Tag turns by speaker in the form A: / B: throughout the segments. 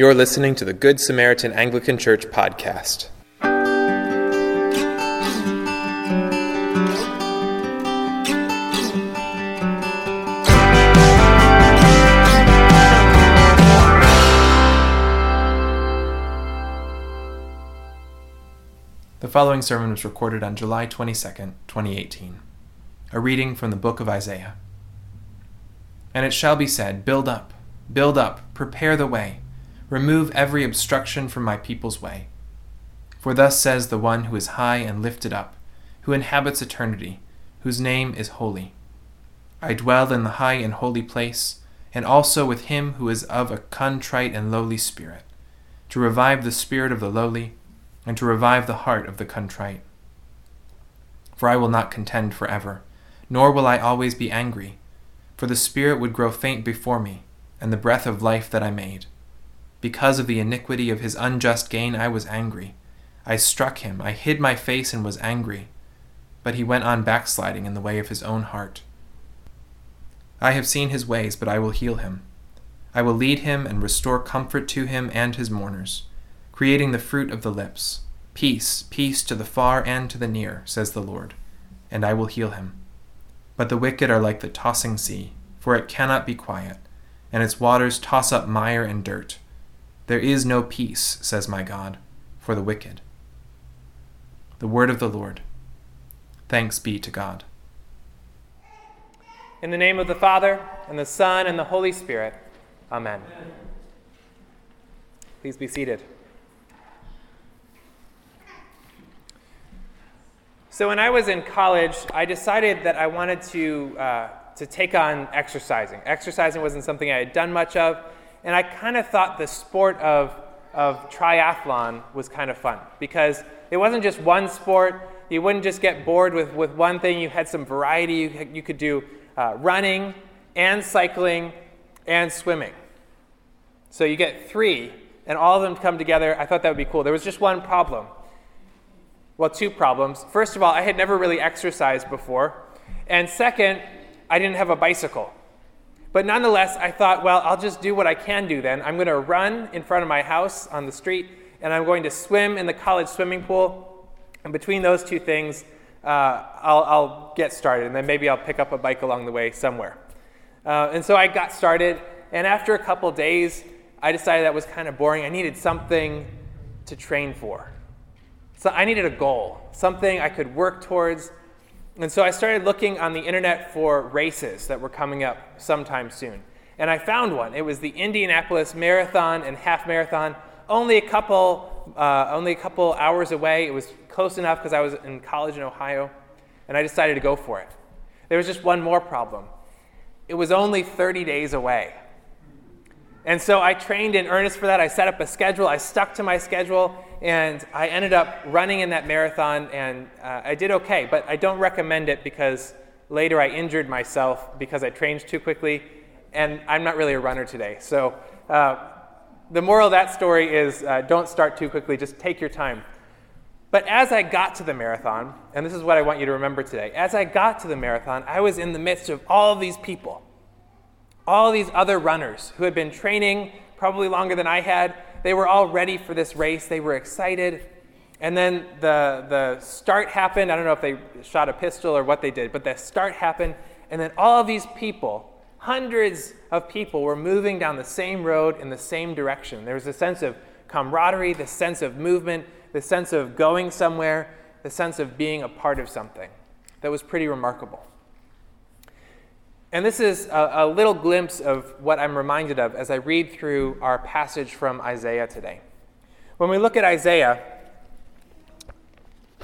A: You're listening to the Good Samaritan Anglican Church podcast. The following sermon was recorded on July 22nd, 2018. A reading from the book of Isaiah. And it shall be said, Build up, build up, prepare the way Remove every obstruction from my people's way. For thus says the one who is high and lifted up, who inhabits eternity, whose name is holy. I dwell in the high and holy place, and also with him who is of a contrite and lowly spirit, to revive the spirit of the lowly, and to revive the heart of the contrite. For I will not contend forever, nor will I always be angry, for the spirit would grow faint before me, and the breath of life that I made. Because of the iniquity of his unjust gain, I was angry. I struck him, I hid my face and was angry. But he went on backsliding in the way of his own heart. I have seen his ways, but I will heal him. I will lead him and restore comfort to him and his mourners, creating the fruit of the lips. Peace, peace to the far and to the near, says the Lord, and I will heal him. But the wicked are like the tossing sea, for it cannot be quiet, and its waters toss up mire and dirt. There is no peace, says my God, for the wicked. The word of the Lord. Thanks be to God.
B: In the name of the Father, and the Son, and the Holy Spirit. Amen. Please be seated. So, when I was in college, I decided that I wanted to, uh, to take on exercising. Exercising wasn't something I had done much of, and I kind of thought the sport of, of triathlon was kind of fun because it wasn't just one sport. You wouldn't just get bored with, with one thing. You had some variety. You, you could do uh, running and cycling and swimming. So you get three, and all of them come together. I thought that would be cool. There was just one problem. Well, two problems. First of all, I had never really exercised before. And second, I didn't have a bicycle. But nonetheless, I thought, well, I'll just do what I can do then. I'm going to run in front of my house on the street, and I'm going to swim in the college swimming pool. And between those two things, uh, I'll, I'll, get started, and then maybe I'll pick up a bike along the way somewhere. Uh, and so I got started, and after a couple days, I decided that was kind of boring. I needed something to train for. So I needed a goal, something I could work towards and so I started looking on the internet for races that were coming up sometime soon. And I found one. It was the Indianapolis Marathon and Half Marathon, only a couple, uh, only a couple hours away. It was close enough because I was in college in Ohio, and I decided to go for it. There was just one more problem. It was only 30 days away. And so I trained in earnest for that. I set up a schedule. I stuck to my schedule, and I ended up running in that marathon, and uh, I did okay. But I don't recommend it because later I injured myself because I trained too quickly, and I'm not really a runner today. So uh, the moral of that story is uh, don't start too quickly. Just take your time. But as I got to the marathon, and this is what I want you to remember today, as I got to the marathon, I was in the midst of all of these people all these other runners who had been training probably longer than I had. They were all ready for this race, they were excited. And then the, the start happened. I don't know if they shot a pistol or what they did, but the start happened. And then all these people, hundreds of people, were moving down the same road in the same direction. There was a sense of camaraderie, the sense of movement, the sense of going somewhere, the sense of being a part of something. That was pretty remarkable. And this is a, a, little glimpse of what I'm reminded of as I read through our passage from Isaiah today. When we look at Isaiah,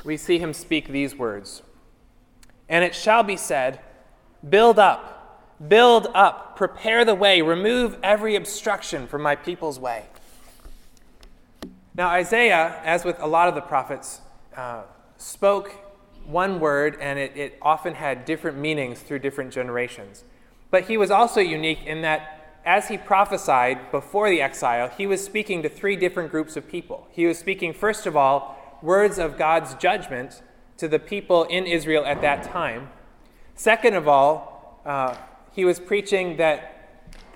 B: we see him speak these words And it shall be said, Build up, build up, prepare the way, remove every obstruction from my people's way. Now, Isaiah, as with a lot of the prophets, uh, spoke one word, and it, it often had different meanings through different generations. But he was also unique in that as he prophesied before the exile, he was speaking to three different groups of people. He was speaking, first of all, words of God's judgment to the people in Israel at that time. Second of all, uh, he was preaching that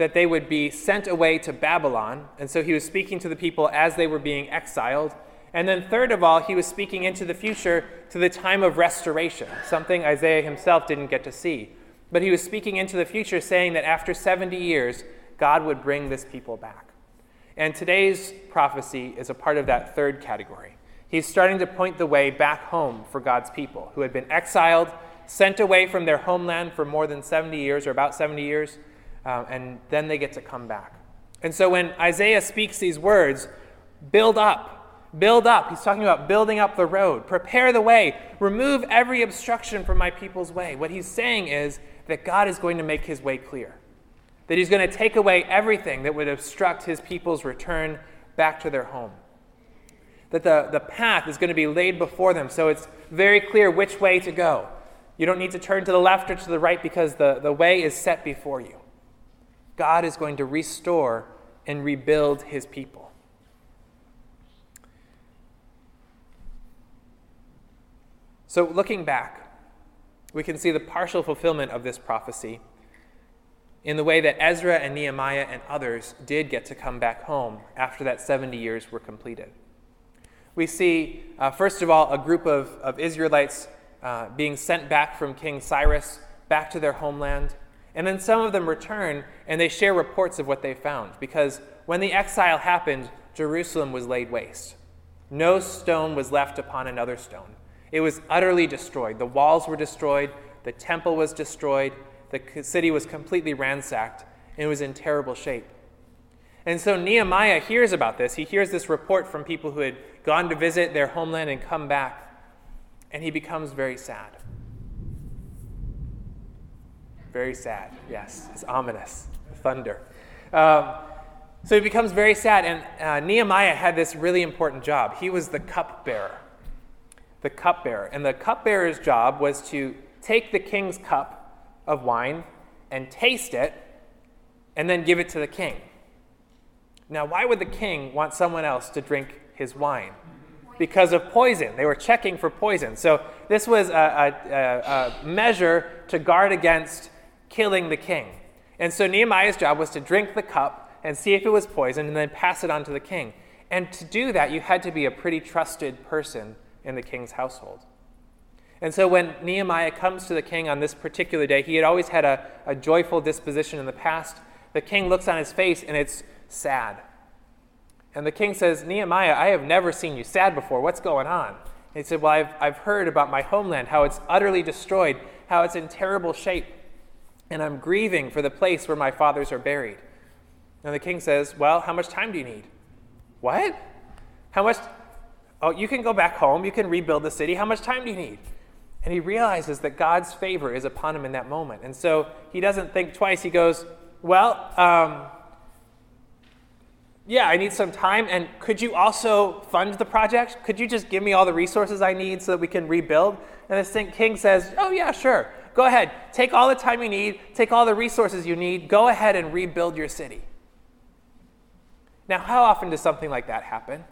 B: that they would be sent away to Babylon. And so he was speaking to the people as they were being exiled. And then, third of all, he was speaking into the future to the time of restoration, something Isaiah himself didn't get to see. But he was speaking into the future, saying that after 70 years, God would bring this people back. And today's prophecy is a part of that third category. He's starting to point the way back home for God's people who had been exiled, sent away from their homeland for more than 70 years, or about 70 years, um, and then they get to come back. And so when Isaiah speaks these words, build up, build up, he's talking about building up the road, prepare the way, remove every obstruction from my people's way. What he's saying is that God is going to make his way clear, that he's going to take away everything that would obstruct his people's return back to their home. That the, the path is going to be laid before them so it's very clear which way to go. You don't need to turn to the left or to the right because the, the way is set before you. God is going to restore and rebuild his people. So, looking back, we can see the partial fulfillment of this prophecy in the way that Ezra and Nehemiah and others did get to come back home after that 70 years were completed. We see, uh, first of all, a group of, of Israelites uh, being sent back from King Cyrus back to their homeland. And then some of them return and they share reports of what they found. Because when the exile happened, Jerusalem was laid waste. No stone was left upon another stone. It was utterly destroyed. The walls were destroyed, the temple was destroyed, the city was completely ransacked, and it was in terrible shape. And so Nehemiah hears about this. He hears this report from people who had gone to visit their homeland and come back, and he becomes very sad. Very sad, yes. It's ominous. Thunder. Um, so he becomes very sad, and uh, Nehemiah had this really important job. He was the cupbearer. The cupbearer. And the cupbearer's job was to take the king's cup of wine and taste it, and then give it to the king. Now, why would the king want someone else to drink his wine? Because of poison. They were checking for poison. So, this was a, a, a measure to guard against killing the king. And so Nehemiah's job was to drink the cup and see if it was poisoned and then pass it on to the king. And to do that, you had to be a pretty trusted person in the king's household. And so when Nehemiah comes to the king on this particular day, he had always had a, a joyful disposition in the past. The king looks on his face and it's sad. And the king says, Nehemiah, I have never seen you sad before. What's going on? And he said, Well, I've, I've heard about my homeland, how it's utterly destroyed, how it's in terrible shape and I'm grieving for the place where my fathers are buried. And the king says, Well, how much time do you need? What? How much? Oh, you can go back home, you can rebuild the city. How much time do you need? And he realizes that God's favor is upon him in that moment. And so he doesn't think twice. He goes, Well, um, yeah, I need some time. And could you also fund the project? Could you just give me all the resources I need so that we can rebuild? And the king says, Oh, yeah, sure. Go ahead, take all the time you need, take all the resources you need, go ahead and rebuild your city. Now, how often does something like that happen?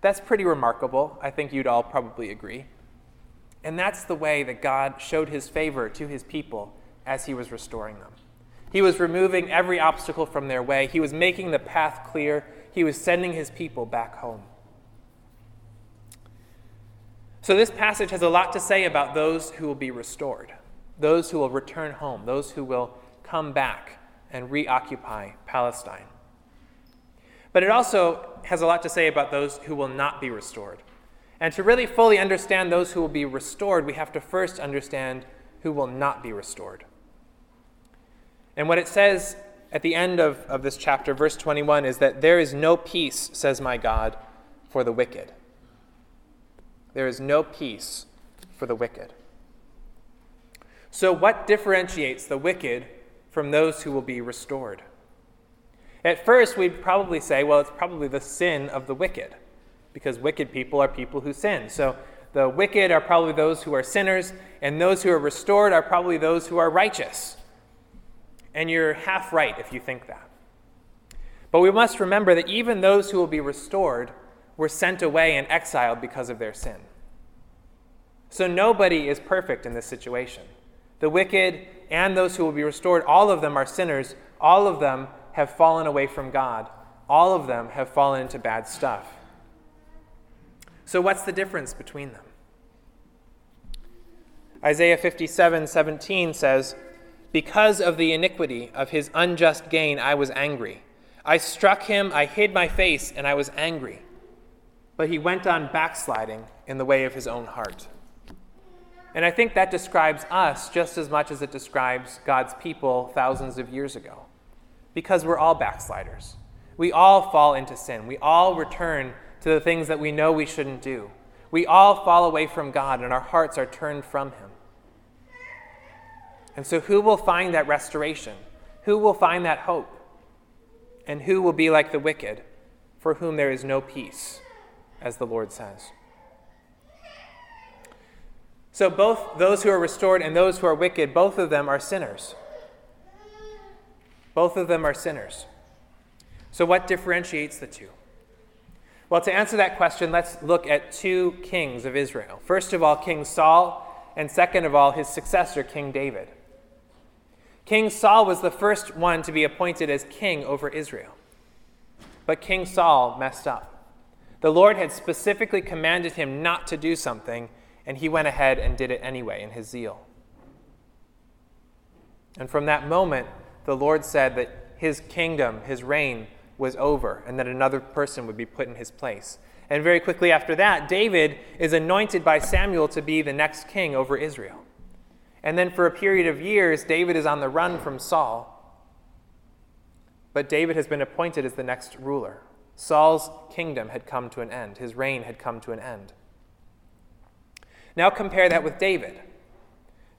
B: That's pretty remarkable. I think you'd all probably agree. And that's the way that God showed his favor to his people as he was restoring them. He was removing every obstacle from their way, he was making the path clear, he was sending his people back home. So, this passage has a lot to say about those who will be restored, those who will return home, those who will come back and reoccupy Palestine. But it also has a lot to say about those who will not be restored. And to really fully understand those who will be restored, we have to first understand who will not be restored. And what it says at the end of, of this chapter, verse 21, is that there is no peace, says my God, for the wicked there is no peace for the wicked. So, what differentiates the wicked from those who will be restored? At first, we'd probably say, well, it's probably the sin of the wicked, because wicked people are people who sin. So, the wicked are probably those who are sinners, and those who are restored are probably those who are righteous. And you're half right if you think that. But we must remember that even those who will be restored were sent away and exiled because of their sin. So nobody is perfect in this situation. The wicked and those who will be restored, all of them are sinners All of them have fallen away from God. All of them have fallen into bad stuff. So, what's the difference between them? Isaiah 57 17 says, Because of the iniquity of his unjust gain, I was angry. I struck him, I hid my face, and I was angry. But he went on backsliding in the way of his own heart. And I think that describes us just as much as it describes God's people thousands of years ago. Because we're all backsliders. We all fall into sin. We all return to the things that we know we shouldn't do. We all fall away from God and our hearts are turned from Him. And so, who will find that restoration? Who will find that hope? And who will be like the wicked, for whom there is no peace, as the Lord says? So, both those who are restored and those who are wicked, both of them are sinners. Both of them are sinners. So, what differentiates the two? Well, to answer that question, let's look at two kings of Israel. First of all, King Saul, and second of all, his successor, King David. King Saul was the first one to be appointed as king over Israel. But King Saul messed up. The Lord had specifically commanded him not to do something, and he went ahead and did it anyway in his zeal. And from that moment, the Lord said that his kingdom, his reign, was over and that another person would be put in his place. And very quickly after that, David is anointed by Samuel to be the next king over Israel. And then for a period of years, David is on the run from Saul. But David has been appointed as the next ruler. Saul's kingdom had come to an end, his reign had come to an end. Now compare that with David.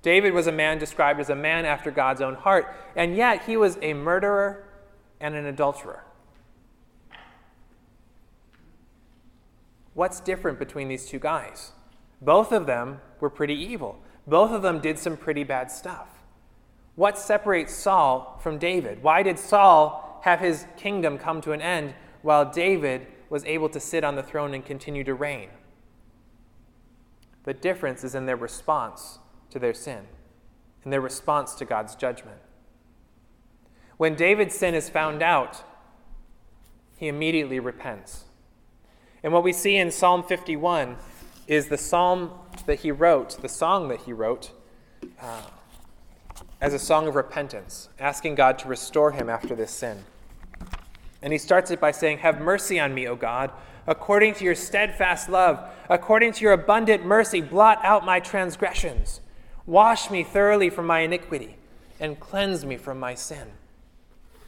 B: David was a man described as a man after God's own heart, and yet he was a murderer and an adulterer. What's different between these two guys? Both of them were pretty evil. Both of them did some pretty bad stuff. What separates Saul from David? Why did Saul have his kingdom come to an end while David was able to sit on the throne and continue to reign? The difference is in their response to their sin, and their response to God's judgment. When David's sin is found out, he immediately repents. And what we see in Psalm 51 is the psalm that he wrote, the song that he wrote, uh, as a song of repentance, asking God to restore him after this sin. And he starts it by saying, Have mercy on me, O God, according to your steadfast love, according to your abundant mercy, blot out my transgressions. Wash me thoroughly from my iniquity, and cleanse me from my sin.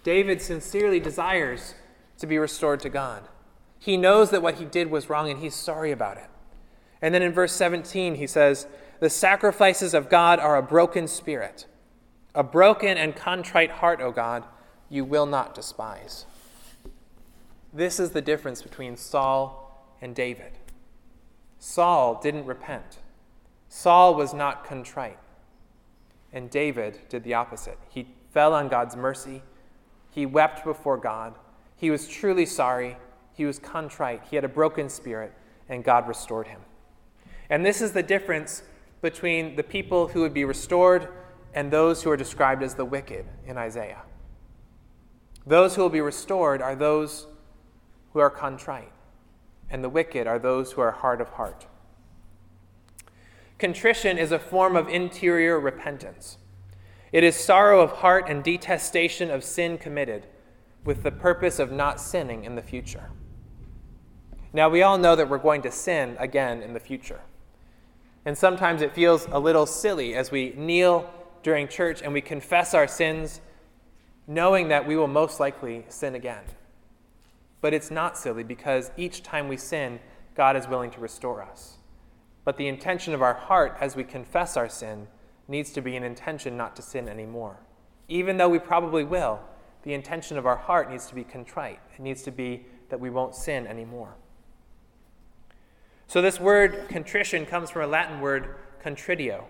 B: David sincerely desires to be restored to God. He knows that what he did was wrong and he's sorry about it. And then in verse 17, he says, The sacrifices of God are a broken spirit. A broken and contrite heart, O God, you will not despise. This is the difference between Saul and David. Saul didn't repent, Saul was not contrite. And David did the opposite. He fell on God's mercy, he wept before God, he was truly sorry he was contrite, he had a broken spirit, and God restored him. And this is the difference between the people who would be restored and those who are described as the wicked in Isaiah. Those who will be restored are those who are contrite, and the wicked are those who are hard of heart. Contrition is a form of interior repentance. It is sorrow of heart and detestation of sin committed with the purpose of not sinning in the future. Now, we all know that we're going to sin again in the future. And sometimes it feels a little silly as we kneel during church and we confess our sins, knowing that we will most likely sin again. But it's not silly because each time we sin, God is willing to restore us. But the intention of our heart as we confess our sin needs to be an intention not to sin anymore. Even though we probably will, the intention of our heart needs to be contrite. It needs to be that we won't sin anymore. So, this word contrition comes from a Latin word contritio,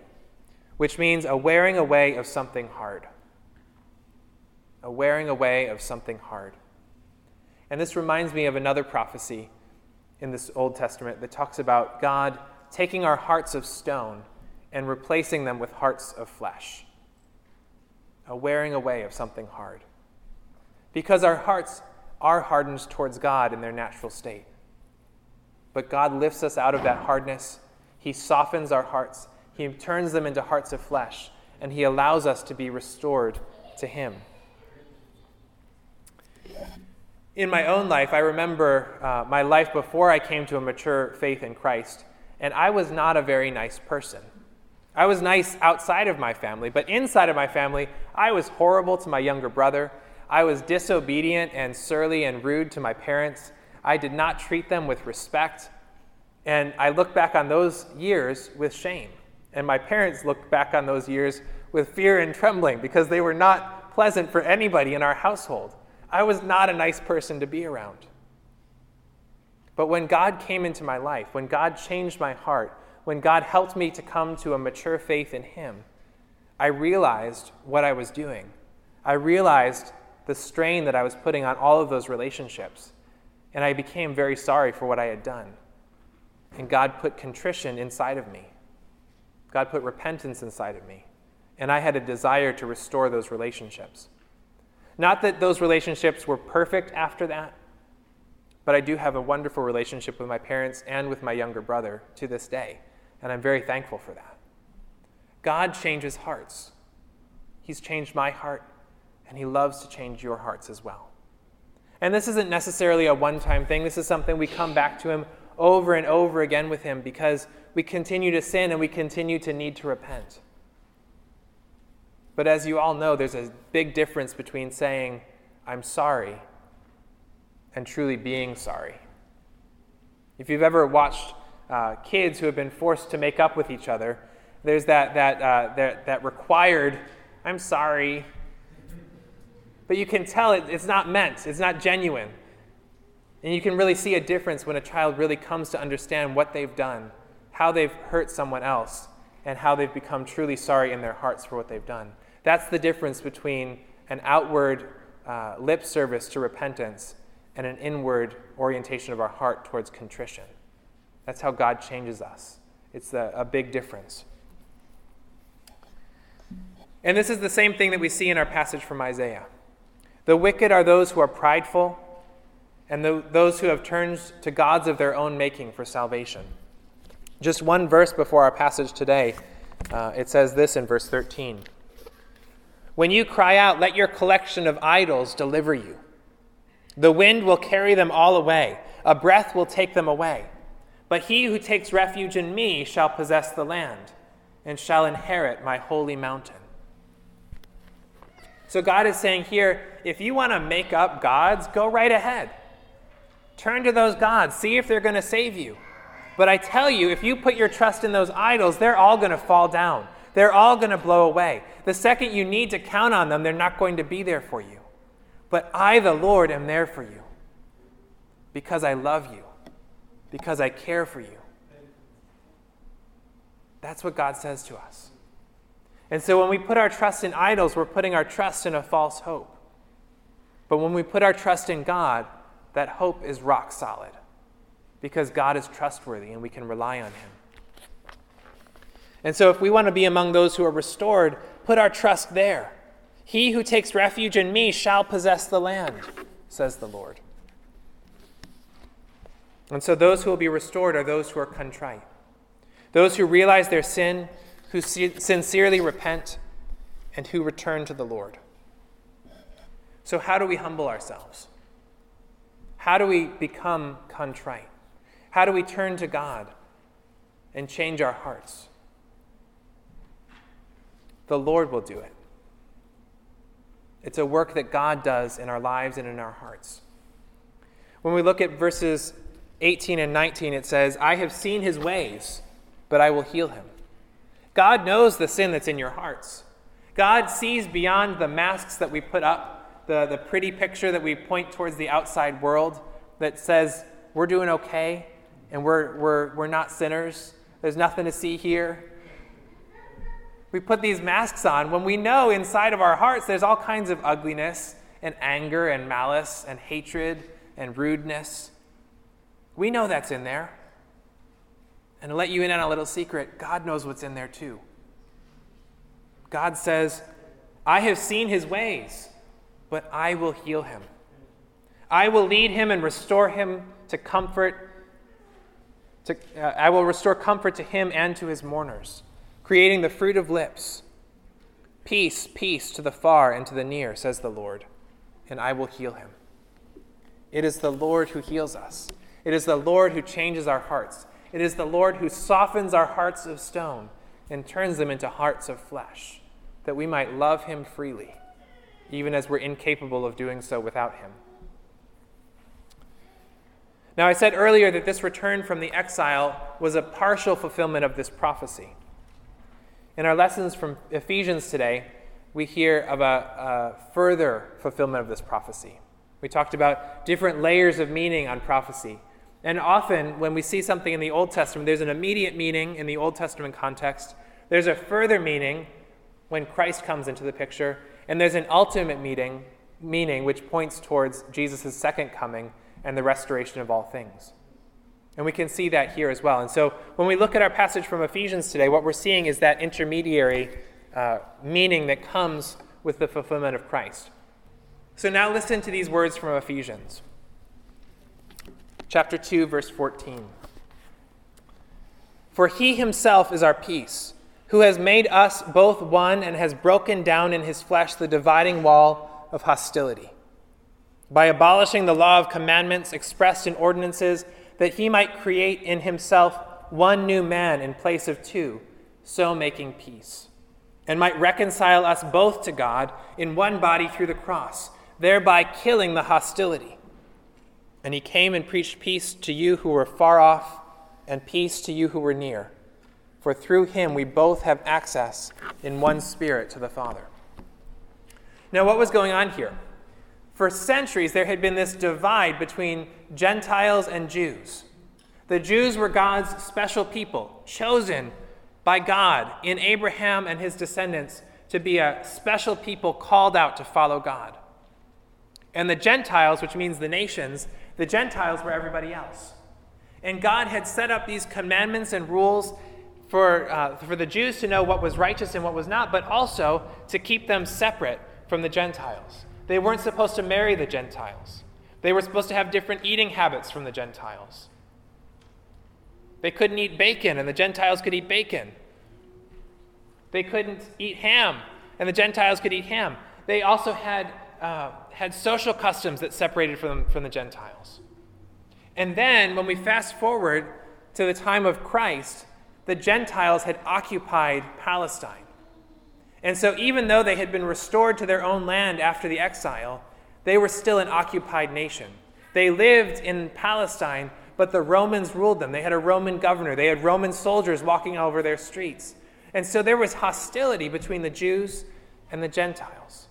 B: which means a wearing away of something hard. A wearing away of something hard. And this reminds me of another prophecy in this Old Testament that talks about God taking our hearts of stone and replacing them with hearts of flesh. A wearing away of something hard. because our hearts are hardened towards God in their natural state. But God lifts us out of that hardness. He softens our hearts, He turns them into hearts of flesh, and He allows us to be restored to Him. In my own life, I remember uh, my life before I came to a mature faith in Christ, and I was not a very nice person. I was nice outside of my family, but inside of my family, I was horrible to my younger brother. I was disobedient and surly and rude to my parents. I did not treat them with respect. And I look back on those years with shame. And my parents look back on those years with fear and trembling because they were not pleasant for anybody in our household. I was not a nice person to be around. But when God came into my life, when God changed my heart, when God helped me to come to a mature faith in Him, I realized what I was doing. I realized the strain that I was putting on all of those relationships. And I became very sorry for what I had done. And God put contrition inside of me. God put repentance inside of me. And I had a desire to restore those relationships. Not that those relationships were perfect after that, but I do have a wonderful relationship with my parents and with my younger brother to this day. And I'm very thankful for that. God changes hearts. He's changed my heart, and He loves to change your hearts as well. And this isn't necessarily a one time thing, this is something we come back to Him over and over again with Him because we continue to sin and we continue to need to repent. But as you all know, there's a big difference between saying, I'm sorry, and truly being sorry. If you've ever watched uh, kids who have been forced to make up with each other, there's that, that, uh, that, that required, I'm sorry. But you can tell it, it's not meant, it's not genuine. And you can really see a difference when a child really comes to understand what they've done, how they've hurt someone else, and how they've become truly sorry in their hearts for what they've done. That's the difference between an outward uh, lip service to repentance and an inward orientation of our heart towards contrition. That's how God changes us. It's a, a big difference. And this is the same thing that we see in our passage from Isaiah. The wicked are those who are prideful, and the, those who have turned to gods of their own making for salvation. Just one verse before our passage today, uh, it says this in verse 13 When you cry out, let your collection of idols deliver you. The wind will carry them all away, a breath will take them away. But he who takes refuge in me shall possess the land and shall inherit my holy mountain. So God is saying here if you want to make up gods, go right ahead. Turn to those gods, see if they're going to save you. But I tell you, if you put your trust in those idols, they're all going to fall down. They're all going to blow away. The second you need to count on them, they're not going to be there for you. But I, the Lord, am there for you because I love you because I care for you. That's what God says to us. And so when we put our trust in idols, we're putting our trust in a false hope. But when we put our trust in God, that hope is rock solid because God is trustworthy and we can rely on Him. And so if we want to be among those who are restored, put our trust there. He who takes refuge in me shall possess the land, says the Lord. And so those who will be restored are those who are contrite, those who realize their sin, who sincerely repent, and who return to the Lord. So, how do we humble ourselves? How do we become contrite? How do we turn to God and change our hearts? The Lord will do it. It's a work that God does in our lives and in our hearts. When we look at verses 18 and 19, it says, I have seen his ways, but I will heal him. God knows the sin that's in your hearts. God sees beyond the masks that we put up, the, the pretty picture that we point towards the outside world that says we're doing okay and we're, we're, we're not sinners. There's nothing to see here. We put these masks on when we know inside of our hearts there's all kinds of ugliness and anger and malice and hatred and rudeness. We know that's in there. And to let you in on a little secret, God knows what's in there too. God says, I have seen his ways, but I will heal him. I will lead him and restore him to comfort. To, uh, I will restore comfort to him and to his mourners, creating the fruit of lips. Peace, peace to the far and to the near, says the Lord, and I will heal him. It is the Lord who heals us. It is the Lord who changes our hearts. It is the Lord who softens our hearts of stone and turns them into hearts of flesh, that we might love him freely, even as we're incapable of doing so without him. Now, I said earlier that this return from the exile was a partial fulfillment of this prophecy. In our lessons from Ephesians today, we hear of a, a, further fulfillment of this prophecy. We talked about different layers of meaning on prophecy. And often, when we see something in the Old Testament, there's an immediate meaning in the Old Testament context, there's a further meaning when Christ comes into the picture, and there's an ultimate meaning, meaning which points towards Jesus' second coming and the restoration of all things. And we can see that here as well. And so when we look at our passage from Ephesians today, what we're seeing is that intermediary uh, meaning that comes with the fulfillment of Christ. So now listen to these words from Ephesians. Chapter 2, verse 14. For he himself is our peace, who has made us both one and has broken down in his flesh the dividing wall of hostility by abolishing the law of commandments expressed in ordinances, that he might create in himself one new man in place of two, so making peace, and might reconcile us both to God in one body through the cross, thereby killing the hostility. And he came and preached peace to you who were far off, and peace to you who were near. For through him we both have access in one spirit to the Father. Now, what was going on here? For centuries, there had been this divide between Gentiles and Jews. The Jews were God's special people, chosen by God in Abraham and his descendants to be a special people called out to follow God. And the Gentiles, which means the nations, the Gentiles were everybody else. And God had set up these commandments and rules for, uh, for the Jews to know what was righteous and what was not, but also to keep them separate from the Gentiles. They weren't supposed to marry the Gentiles. They were supposed to have different eating habits from the Gentiles. They couldn't eat bacon, and the Gentiles could eat bacon. They couldn't eat ham, and the Gentiles could eat ham. They also had, uh, had social customs that separated from, from the Gentiles. And then, when we fast forward to the time of Christ, the Gentiles had occupied Palestine. And so, even though they had been restored to their own land after the exile, they were still an occupied nation. They lived in Palestine, but the Romans ruled them. They had a Roman governor, they had Roman soldiers walking over their streets. And so, there was hostility between the Jews and the Gentiles.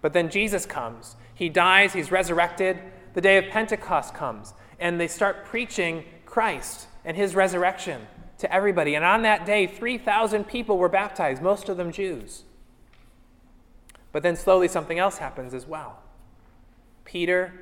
B: But then Jesus comes. He dies, he's resurrected. The day of Pentecost comes, and they start preaching Christ and his resurrection to everybody. And on that day, 3,000 people were baptized, most of them Jews. But then slowly something else happens as well. Peter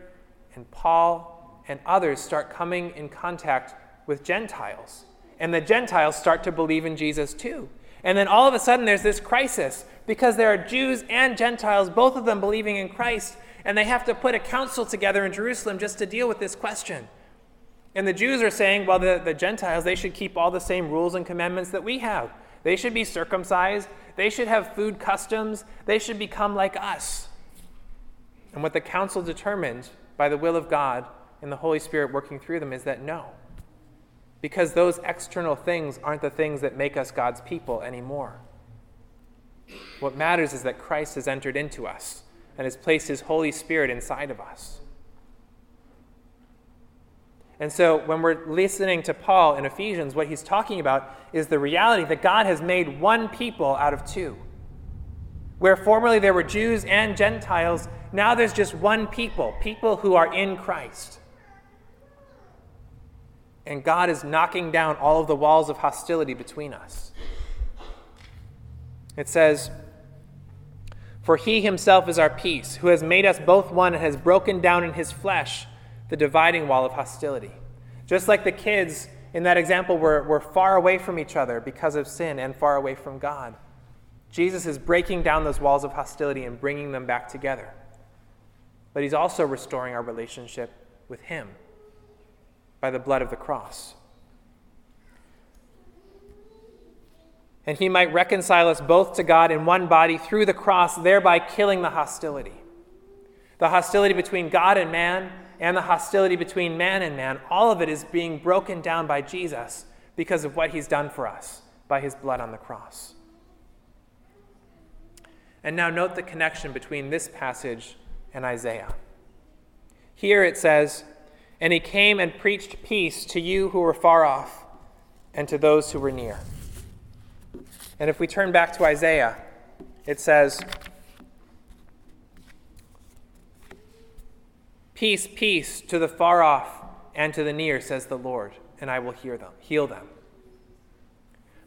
B: and Paul and others start coming in contact with Gentiles. And the Gentiles start to believe in Jesus too. And then all of a sudden there's this crisis because there are Jews and Gentiles, both of them believing in Christ, and they have to put a council together in Jerusalem just to deal with this question. And the Jews are saying, well, the, the Gentiles, they should keep all the same rules and commandments that we have. They should be circumcised. They should have food customs. They should become like us. And what the council determined by the will of God and the Holy Spirit working through them is that no. Because those external things aren't the things that make us God's people anymore. What matters is that Christ has entered into us and has placed his Holy Spirit inside of us. And so when we're listening to Paul in Ephesians, what he's talking about is the reality that God has made one people out of two. Where formerly there were Jews and Gentiles, now there's just one people, people who are in Christ. And God is knocking down all of the walls of hostility between us. It says, For he himself is our peace, who has made us both one and has broken down in his flesh the dividing wall of hostility. Just like the kids in that example were, were far away from each other because of sin and far away from God. Jesus is breaking down those walls of hostility and bringing them back together. But he's also restoring our relationship with him by the blood of the cross. And he might reconcile us both to God in one body through the cross, thereby killing the hostility. The hostility between God and man, and the hostility between man and man, all of it is being broken down by Jesus because of what he's done for us by his blood on the cross. And now note the connection between this passage and Isaiah. Here it says, And he came and preached peace to you who were far off and to those who were near. And if we turn back to Isaiah, it says, Peace, peace to the far off and to the near, says the Lord, and I will hear them, heal them.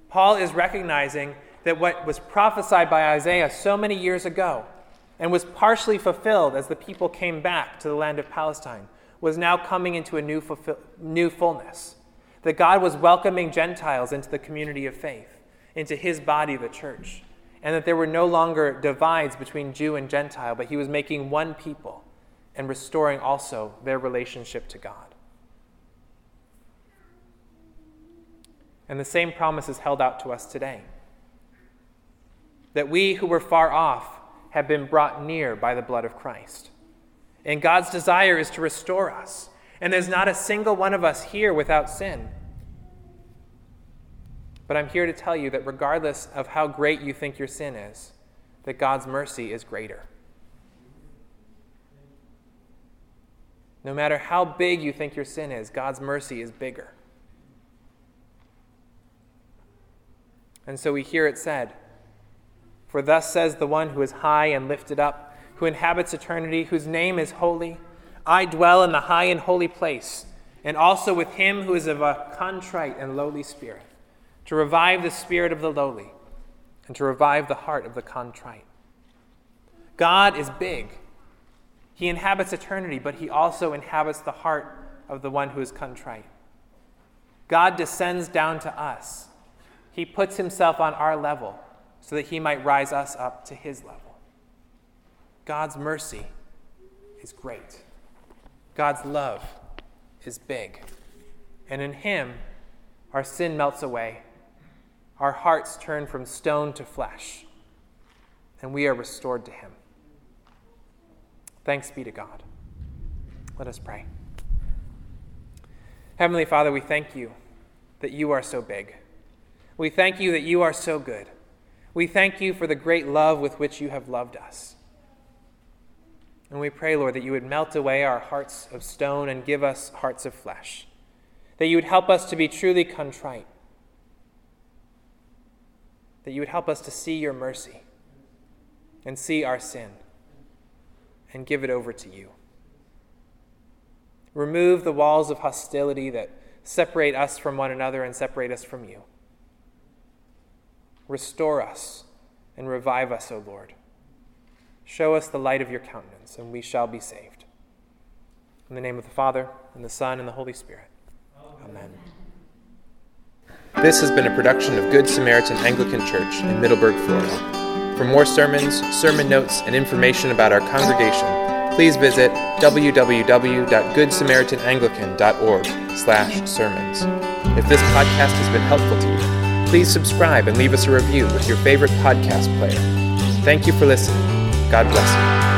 B: Paul is recognizing that what was prophesied by Isaiah so many years ago and was partially fulfilled as the people came back to the land of Palestine was now coming into a new, fulfill, new fullness. That God was welcoming Gentiles into the community of faith, into his body, the church, and that there were no longer divides between Jew and Gentile, but he was making one people and restoring also their relationship to God. And the same promise is held out to us today that we who were far off have been brought near by the blood of Christ. And God's desire is to restore us. And there's not a single one of us here without sin. But I'm here to tell you that regardless of how great you think your sin is, that God's mercy is greater. No matter how big you think your sin is, God's mercy is bigger. And so we hear it said, for thus says the one who is high and lifted up, who inhabits eternity, whose name is holy I dwell in the high and holy place, and also with him who is of a contrite and lowly spirit, to revive the spirit of the lowly, and to revive the heart of the contrite. God is big. He inhabits eternity, but he also inhabits the heart of the one who is contrite. God descends down to us. He puts himself on our level so that he might rise us up to his level. God's mercy is great. God's love is big. And in him, our sin melts away. Our hearts turn from stone to flesh, and we are restored to him. Thanks be to God. Let us pray. Heavenly Father, we thank you that you are so big. We thank you that you are so good. We thank you for the great love with which you have loved us. And we pray, Lord, that you would melt away our hearts of stone and give us hearts of flesh, that you would help us to be truly contrite, that you would help us to see your mercy and see our sin and give it over to you. Remove the walls of hostility that separate us from one another and separate us from you. Restore us and revive us, O Lord. Show us the light of your countenance, and we shall be saved. In the name of the Father, and the Son, and the Holy Spirit. Amen.
A: This has been a production of Good Samaritan Anglican Church in Middleburg, Florida. For more sermons, sermon notes, and information about our congregation, please visit www.goodsamaritananglican.org/sermons. If this podcast has been helpful to you, please subscribe and leave us a review with your favorite podcast player. Thank you for listening. God bless you.